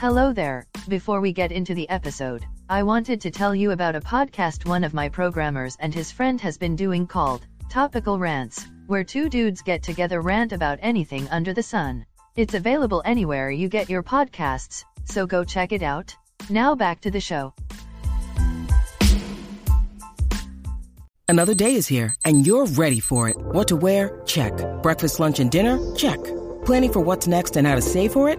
Hello there. Before we get into the episode, I wanted to tell you about a podcast one of my programmers and his friend has been doing called Topical Rants, where two dudes get together rant about anything under the sun. It's available anywhere you get your podcasts, so go check it out. Now back to the show. Another day is here, and you're ready for it. What to wear? Check. Breakfast, lunch, and dinner? Check. Planning for what's next and how to save for it?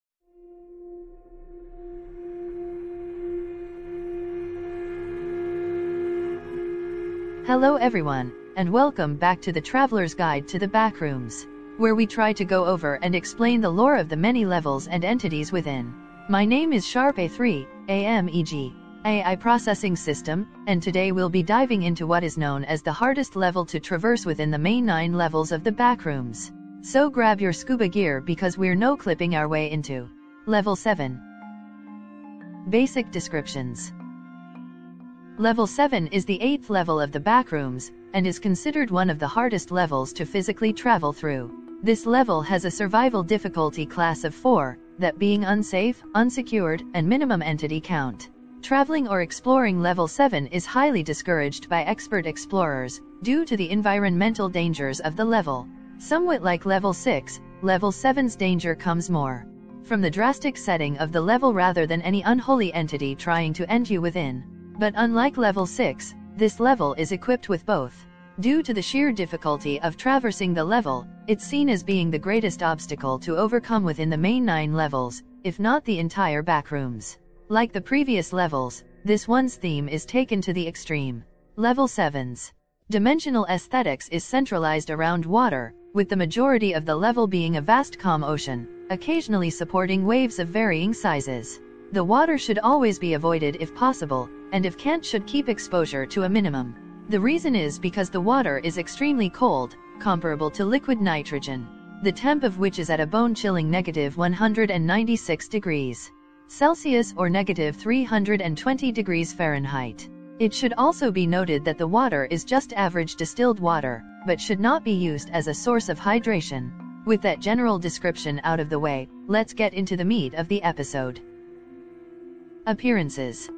Hello everyone, and welcome back to the Traveler's Guide to the Backrooms, where we try to go over and explain the lore of the many levels and entities within. My name is Sharp A3, AMEG, AI Processing System, and today we'll be diving into what is known as the hardest level to traverse within the main 9 levels of the Backrooms. So grab your scuba gear because we're no clipping our way into Level 7. Basic descriptions. Level 7 is the eighth level of the backrooms, and is considered one of the hardest levels to physically travel through. This level has a survival difficulty class of 4, that being unsafe, unsecured, and minimum entity count. Traveling or exploring level 7 is highly discouraged by expert explorers, due to the environmental dangers of the level. Somewhat like level 6, level 7's danger comes more from the drastic setting of the level rather than any unholy entity trying to end you within. But unlike level 6, this level is equipped with both. Due to the sheer difficulty of traversing the level, it's seen as being the greatest obstacle to overcome within the main 9 levels, if not the entire backrooms. Like the previous levels, this one's theme is taken to the extreme. Level 7's dimensional aesthetics is centralized around water, with the majority of the level being a vast calm ocean, occasionally supporting waves of varying sizes. The water should always be avoided if possible, and if can't should keep exposure to a minimum. The reason is because the water is extremely cold, comparable to liquid nitrogen, the temp of which is at a bone-chilling negative 196 degrees Celsius or negative 320 degrees Fahrenheit. It should also be noted that the water is just average distilled water, but should not be used as a source of hydration. With that general description out of the way, let's get into the meat of the episode. Appearances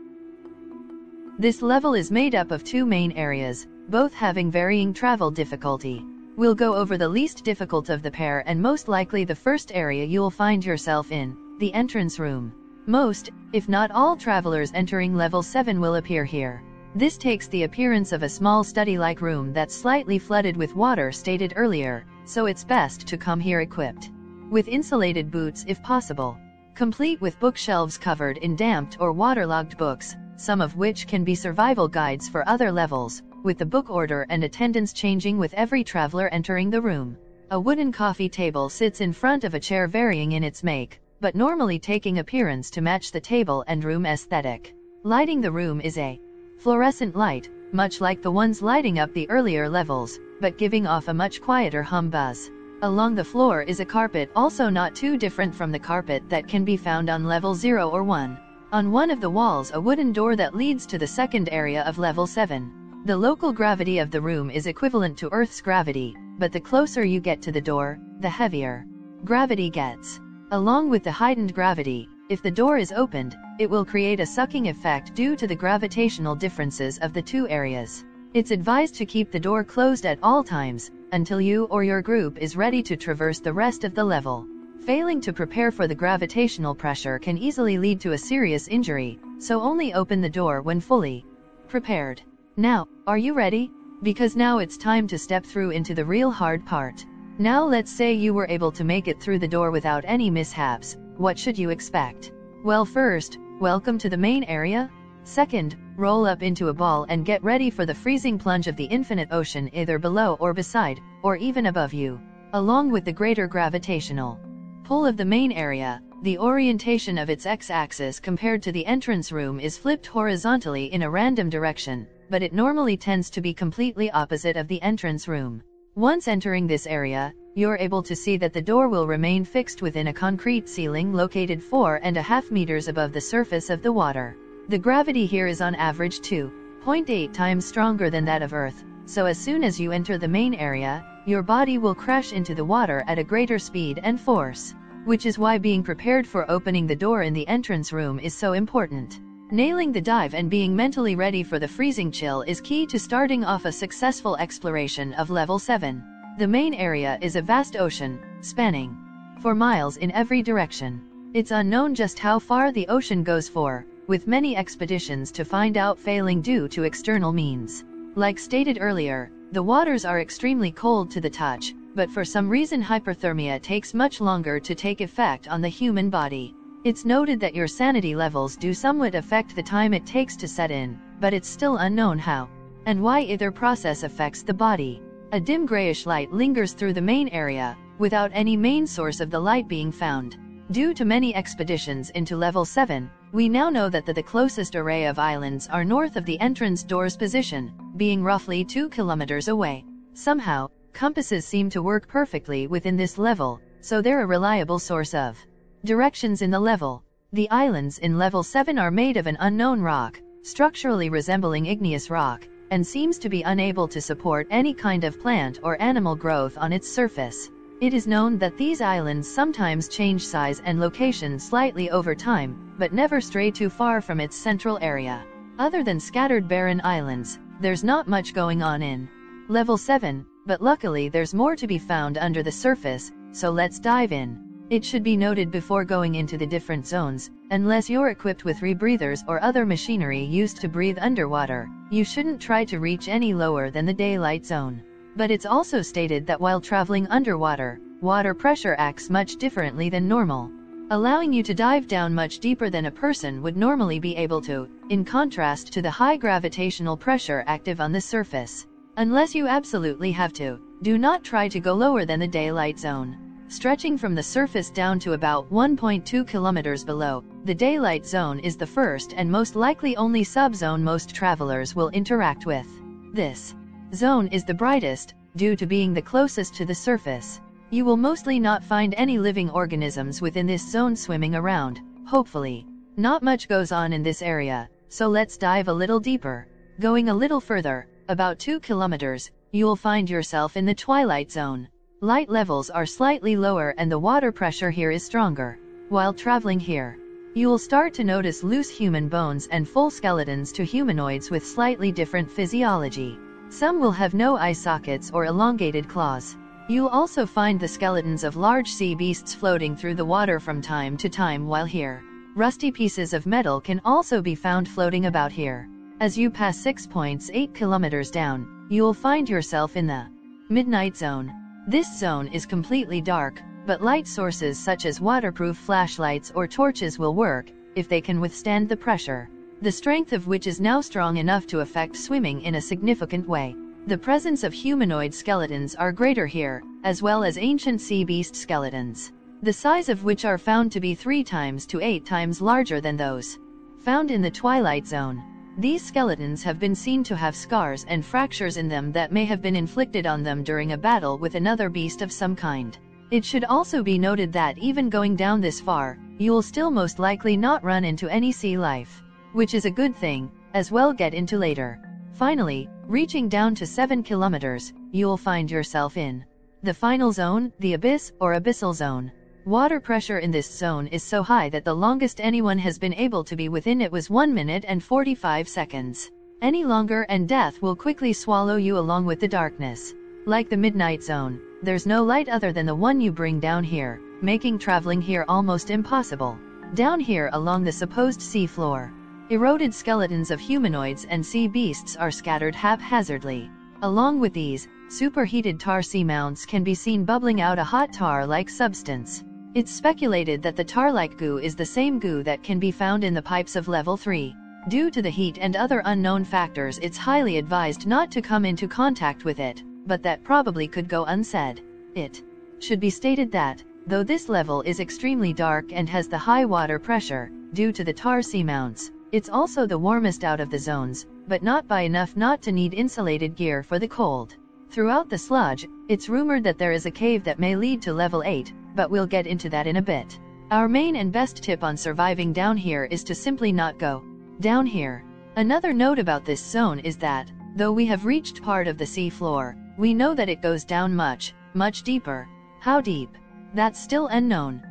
This level is made up of two main areas, both having varying travel difficulty. We'll go over the least difficult of the pair and most likely the first area you'll find yourself in, the entrance room. Most, if not all travelers entering level 7 will appear here. This takes the appearance of a small study-like room that's slightly flooded with water stated earlier, so it's best to come here equipped with insulated boots if possible complete with bookshelves covered in damped or waterlogged books, some of which can be survival guides for other levels, with the book order and attendance changing with every traveler entering the room. A wooden coffee table sits in front of a chair varying in its make, but normally taking appearance to match the table and room aesthetic. Lighting the room is a fluorescent light, much like the ones lighting up the earlier levels, but giving off a much quieter hum buzz. Along the floor is a carpet also not too different from the carpet that can be found on level 0 or 1. On one of the walls a wooden door that leads to the second area of level 7. The local gravity of the room is equivalent to Earth's gravity, but the closer you get to the door, the heavier gravity gets. Along with the heightened gravity, if the door is opened, it will create a sucking effect due to the gravitational differences of the two areas. It's advised to keep the door closed at all times, until you or your group is ready to traverse the rest of the level. Failing to prepare for the gravitational pressure can easily lead to a serious injury, so only open the door when fully prepared. Now, are you ready? Because now it's time to step through into the real hard part. Now let's say you were able to make it through the door without any mishaps, what should you expect? Well first, welcome to the main area. Second, roll up into a ball and get ready for the freezing plunge of the infinite ocean either below or beside, or even above you. Along with the greater gravitational pull of the main area, the orientation of its x-axis compared to the entrance room is flipped horizontally in a random direction, but it normally tends to be completely opposite of the entrance room. Once entering this area, you're able to see that the door will remain fixed within a concrete ceiling located four and a half meters above the surface of the water. The gravity here is on average 2.8 times stronger than that of Earth, so as soon as you enter the main area, your body will crash into the water at a greater speed and force. Which is why being prepared for opening the door in the entrance room is so important. Nailing the dive and being mentally ready for the freezing chill is key to starting off a successful exploration of level 7. The main area is a vast ocean, spanning for miles in every direction. It's unknown just how far the ocean goes for, with many expeditions to find out failing due to external means. Like stated earlier, the waters are extremely cold to the touch, but for some reason hypothermia takes much longer to take effect on the human body. It's noted that your sanity levels do somewhat affect the time it takes to set in, but it's still unknown how and why either process affects the body. A dim grayish light lingers through the main area, without any main source of the light being found. Due to many expeditions into level 7, we now know that the, the closest array of islands are north of the entrance door's position, being roughly 2 kilometers away. Somehow, compasses seem to work perfectly within this level, so they're a reliable source of directions in the level. The islands in level 7 are made of an unknown rock, structurally resembling igneous rock, and seems to be unable to support any kind of plant or animal growth on its surface. It is known that these islands sometimes change size and location slightly over time, but never stray too far from its central area. Other than scattered barren islands, there's not much going on in level 7, but luckily there's more to be found under the surface, so let's dive in. It should be noted before going into the different zones, unless you're equipped with rebreathers or other machinery used to breathe underwater, you shouldn't try to reach any lower than the daylight zone. But it's also stated that while traveling underwater, water pressure acts much differently than normal, allowing you to dive down much deeper than a person would normally be able to, in contrast to the high gravitational pressure active on the surface. Unless you absolutely have to, do not try to go lower than the daylight zone. Stretching from the surface down to about 1.2 kilometers below, the daylight zone is the first and most likely only subzone most travelers will interact with. This zone is the brightest, due to being the closest to the surface. You will mostly not find any living organisms within this zone swimming around, hopefully. Not much goes on in this area, so let's dive a little deeper. Going a little further, about 2 kilometers, you'll find yourself in the twilight zone. Light levels are slightly lower and the water pressure here is stronger. While traveling here, you will start to notice loose human bones and full skeletons to humanoids with slightly different physiology. Some will have no eye sockets or elongated claws. You'll also find the skeletons of large sea beasts floating through the water from time to time while here. Rusty pieces of metal can also be found floating about here. As you pass 6.8 kilometers down, you'll find yourself in the midnight zone. This zone is completely dark, but light sources such as waterproof flashlights or torches will work, if they can withstand the pressure, the strength of which is now strong enough to affect swimming in a significant way. The presence of humanoid skeletons are greater here, as well as ancient sea beast skeletons, the size of which are found to be 3 times to 8 times larger than those found in the Twilight Zone. These skeletons have been seen to have scars and fractures in them that may have been inflicted on them during a battle with another beast of some kind. It should also be noted that even going down this far, you'll still most likely not run into any sea life. Which is a good thing, as well get into later. Finally, reaching down to 7 kilometers, you'll find yourself in the final zone, the abyss or abyssal zone. Water pressure in this zone is so high that the longest anyone has been able to be within it was 1 minute and 45 seconds. Any longer and death will quickly swallow you along with the darkness. Like the midnight zone, there's no light other than the one you bring down here, making traveling here almost impossible. Down here along the supposed sea floor, eroded skeletons of humanoids and sea beasts are scattered haphazardly. Along with these, superheated tar seamounts can be seen bubbling out a hot tar-like substance. It's speculated that the tar-like goo is the same goo that can be found in the pipes of level 3. Due to the heat and other unknown factors it's highly advised not to come into contact with it, but that probably could go unsaid. It should be stated that, though this level is extremely dark and has the high water pressure, due to the tar seamounts, it's also the warmest out of the zones, but not by enough not to need insulated gear for the cold. Throughout the sludge, it's rumored that there is a cave that may lead to level 8, but we'll get into that in a bit. Our main and best tip on surviving down here is to simply not go down here. Another note about this zone is that, though we have reached part of the sea floor, we know that it goes down much, much deeper. How deep? That's still unknown.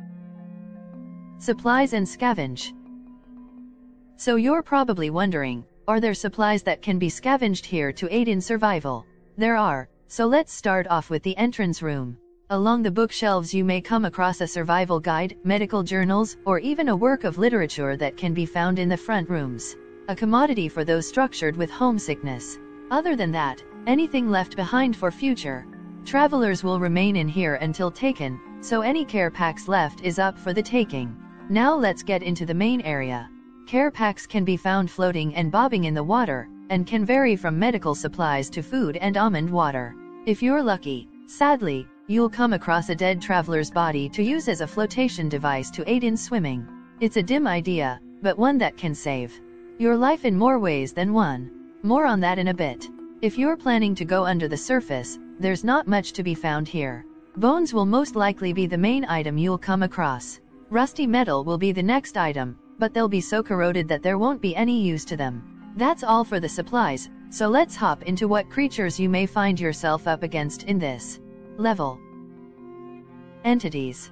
Supplies and scavenge. So you're probably wondering, are there supplies that can be scavenged here to aid in survival? There are, so let's start off with the entrance room. Along the bookshelves you may come across a survival guide, medical journals, or even a work of literature that can be found in the front rooms. A commodity for those structured with homesickness. Other than that, anything left behind for future travelers will remain in here until taken, so any care packs left is up for the taking. Now let's get into the main area. Care packs can be found floating and bobbing in the water, and can vary from medical supplies to food and almond water. If you're lucky, sadly, you'll come across a dead traveler's body to use as a flotation device to aid in swimming. It's a dim idea, but one that can save your life in more ways than one. More on that in a bit. If you're planning to go under the surface, there's not much to be found here. Bones will most likely be the main item you'll come across. Rusty metal will be the next item, but they'll be so corroded that there won't be any use to them. That's all for the supplies, so let's hop into what creatures you may find yourself up against in this level. Entities.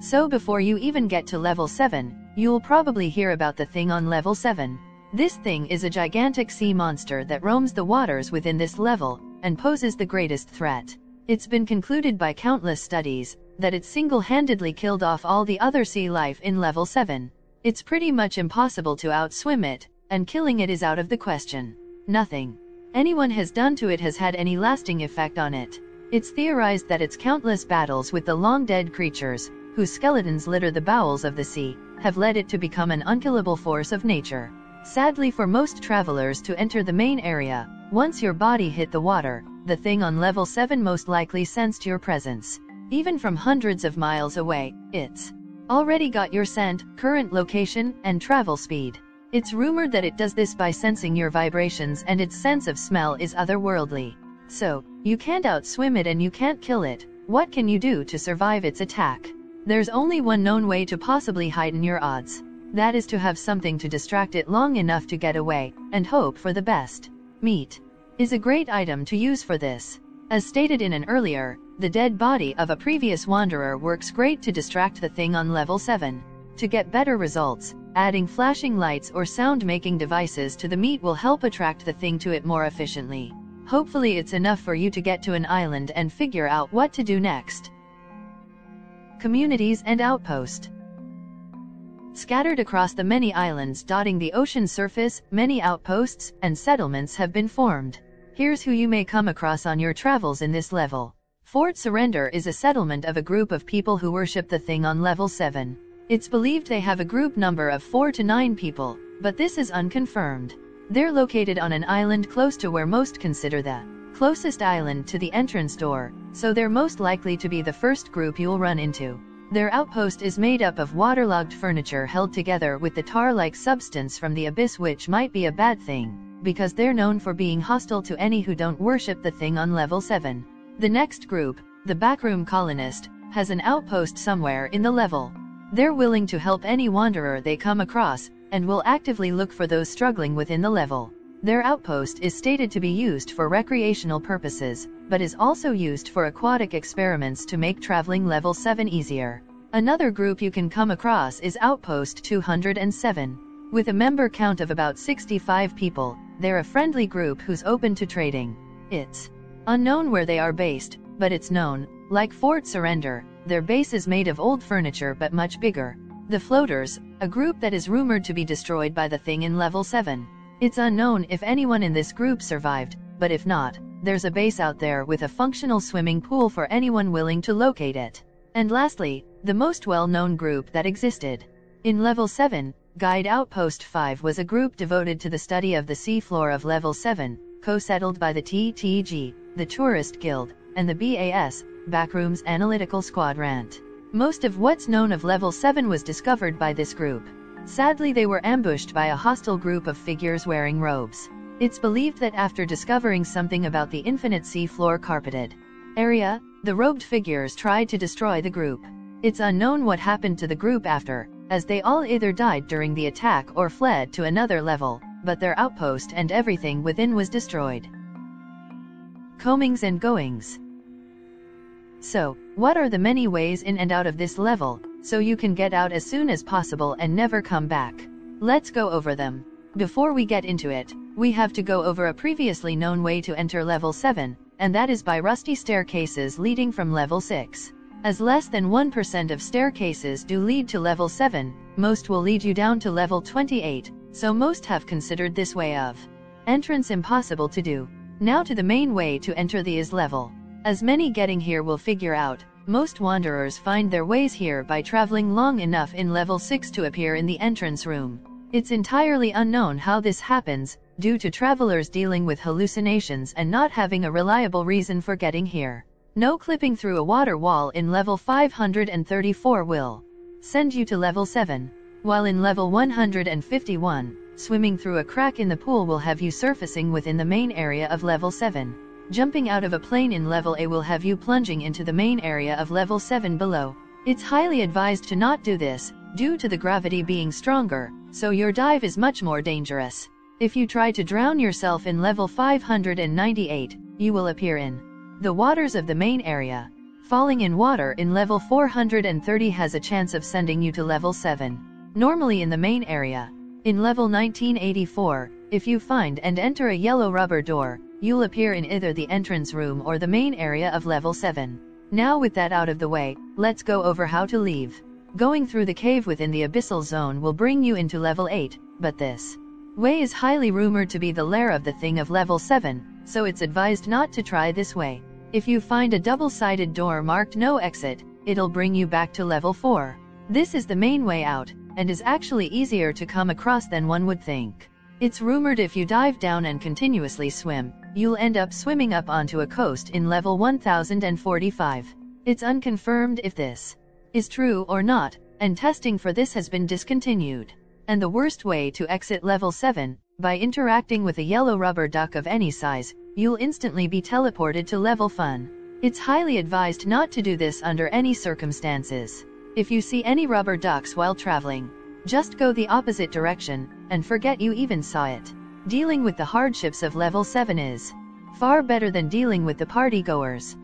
So before you even get to level 7, you'll probably hear about the thing on level 7. This thing is a gigantic sea monster that roams the waters within this level, and poses the greatest threat. It's been concluded by countless studies, that it single-handedly killed off all the other sea life in level 7. It's pretty much impossible to outswim it, and killing it is out of the question. Nothing anyone has done to it has had any lasting effect on it. It's theorized that its countless battles with the long-dead creatures, whose skeletons litter the bowels of the sea, have led it to become an unkillable force of nature. Sadly for most travelers to enter the main area, once your body hit the water, the thing on level 7 most likely sensed your presence. Even from hundreds of miles away, it's already got your scent, current location, and travel speed. It's rumored that it does this by sensing your vibrations and its sense of smell is otherworldly. So, you can't outswim it and you can't kill it. What can you do to survive its attack? There's only one known way to possibly heighten your odds. That is to have something to distract it long enough to get away, and hope for the best. Meat is a great item to use for this. As stated in an earlier, the dead body of a previous wanderer works great to distract the thing on level 7. To get better results, Adding flashing lights or sound-making devices to the meat will help attract the thing to it more efficiently. Hopefully it's enough for you to get to an island and figure out what to do next. Communities and Outpost Scattered across the many islands dotting the ocean surface, many outposts and settlements have been formed. Here's who you may come across on your travels in this level. Fort Surrender is a settlement of a group of people who worship the thing on level 7. It's believed they have a group number of 4 to 9 people, but this is unconfirmed. They're located on an island close to where most consider the closest island to the entrance door, so they're most likely to be the first group you'll run into. Their outpost is made up of waterlogged furniture held together with the tar-like substance from the abyss which might be a bad thing, because they're known for being hostile to any who don't worship the thing on level 7. The next group, the backroom colonist, has an outpost somewhere in the level. They're willing to help any wanderer they come across, and will actively look for those struggling within the level. Their outpost is stated to be used for recreational purposes, but is also used for aquatic experiments to make traveling level 7 easier. Another group you can come across is Outpost 207. With a member count of about 65 people, they're a friendly group who's open to trading. It's unknown where they are based, but it's known, like Fort Surrender, their base is made of old furniture but much bigger. The Floaters, a group that is rumored to be destroyed by the thing in level 7. It's unknown if anyone in this group survived, but if not, there's a base out there with a functional swimming pool for anyone willing to locate it. And lastly, the most well-known group that existed. In level 7, Guide Outpost 5 was a group devoted to the study of the seafloor of level 7, co-settled by the TTG, the Tourist Guild, and the BAS, Backrooms Analytical Quadrant. Most of what's known of Level 7 was discovered by this group. Sadly they were ambushed by a hostile group of figures wearing robes. It's believed that after discovering something about the infinite sea floor carpeted area, the robed figures tried to destroy the group. It's unknown what happened to the group after, as they all either died during the attack or fled to another level, but their outpost and everything within was destroyed. Comings and goings. So, what are the many ways in and out of this level, so you can get out as soon as possible and never come back? Let's go over them. Before we get into it, we have to go over a previously known way to enter level 7, and that is by rusty staircases leading from level 6. As less than 1% of staircases do lead to level 7, most will lead you down to level 28, so most have considered this way of entrance impossible to do. Now to the main way to enter the is level. As many getting here will figure out, most wanderers find their ways here by traveling long enough in level 6 to appear in the entrance room. It's entirely unknown how this happens, due to travelers dealing with hallucinations and not having a reliable reason for getting here. No clipping through a water wall in level 534 will send you to level 7, while in level 151, swimming through a crack in the pool will have you surfacing within the main area of level 7. Jumping out of a plane in level A will have you plunging into the main area of level 7 below. It's highly advised to not do this, due to the gravity being stronger, so your dive is much more dangerous. If you try to drown yourself in level 598, you will appear in the waters of the main area. Falling in water in level 430 has a chance of sending you to level 7. Normally in the main area. In level 1984, if you find and enter a yellow rubber door, you'll appear in either the entrance room or the main area of level 7. Now with that out of the way, let's go over how to leave. Going through the cave within the abyssal zone will bring you into level 8, but this way is highly rumored to be the lair of the thing of level 7, so it's advised not to try this way. If you find a double-sided door marked no exit, it'll bring you back to level 4. This is the main way out, and is actually easier to come across than one would think. It's rumored if you dive down and continuously swim, you'll end up swimming up onto a coast in level 1045. It's unconfirmed if this is true or not, and testing for this has been discontinued. And the worst way to exit level 7, by interacting with a yellow rubber duck of any size, you'll instantly be teleported to level fun. It's highly advised not to do this under any circumstances. If you see any rubber ducks while traveling, just go the opposite direction, and forget you even saw it. Dealing with the hardships of level 7 is far better than dealing with the partygoers.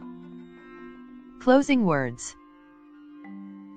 Closing words.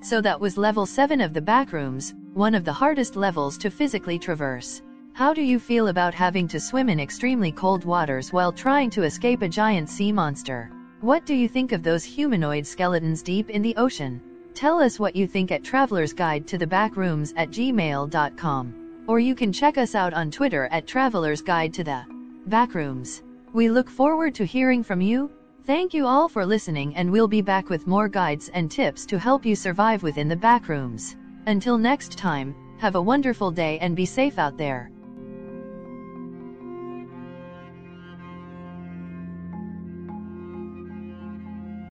So that was level 7 of the backrooms, one of the hardest levels to physically traverse. How do you feel about having to swim in extremely cold waters while trying to escape a giant sea monster? What do you think of those humanoid skeletons deep in the ocean? Tell us what you think at Traveler's Guide to the Backrooms at gmail.com. Or you can check us out on Twitter at Traveler's Guide to the Backrooms. We look forward to hearing from you. Thank you all for listening and we'll be back with more guides and tips to help you survive within the backrooms. Until next time, have a wonderful day and be safe out there.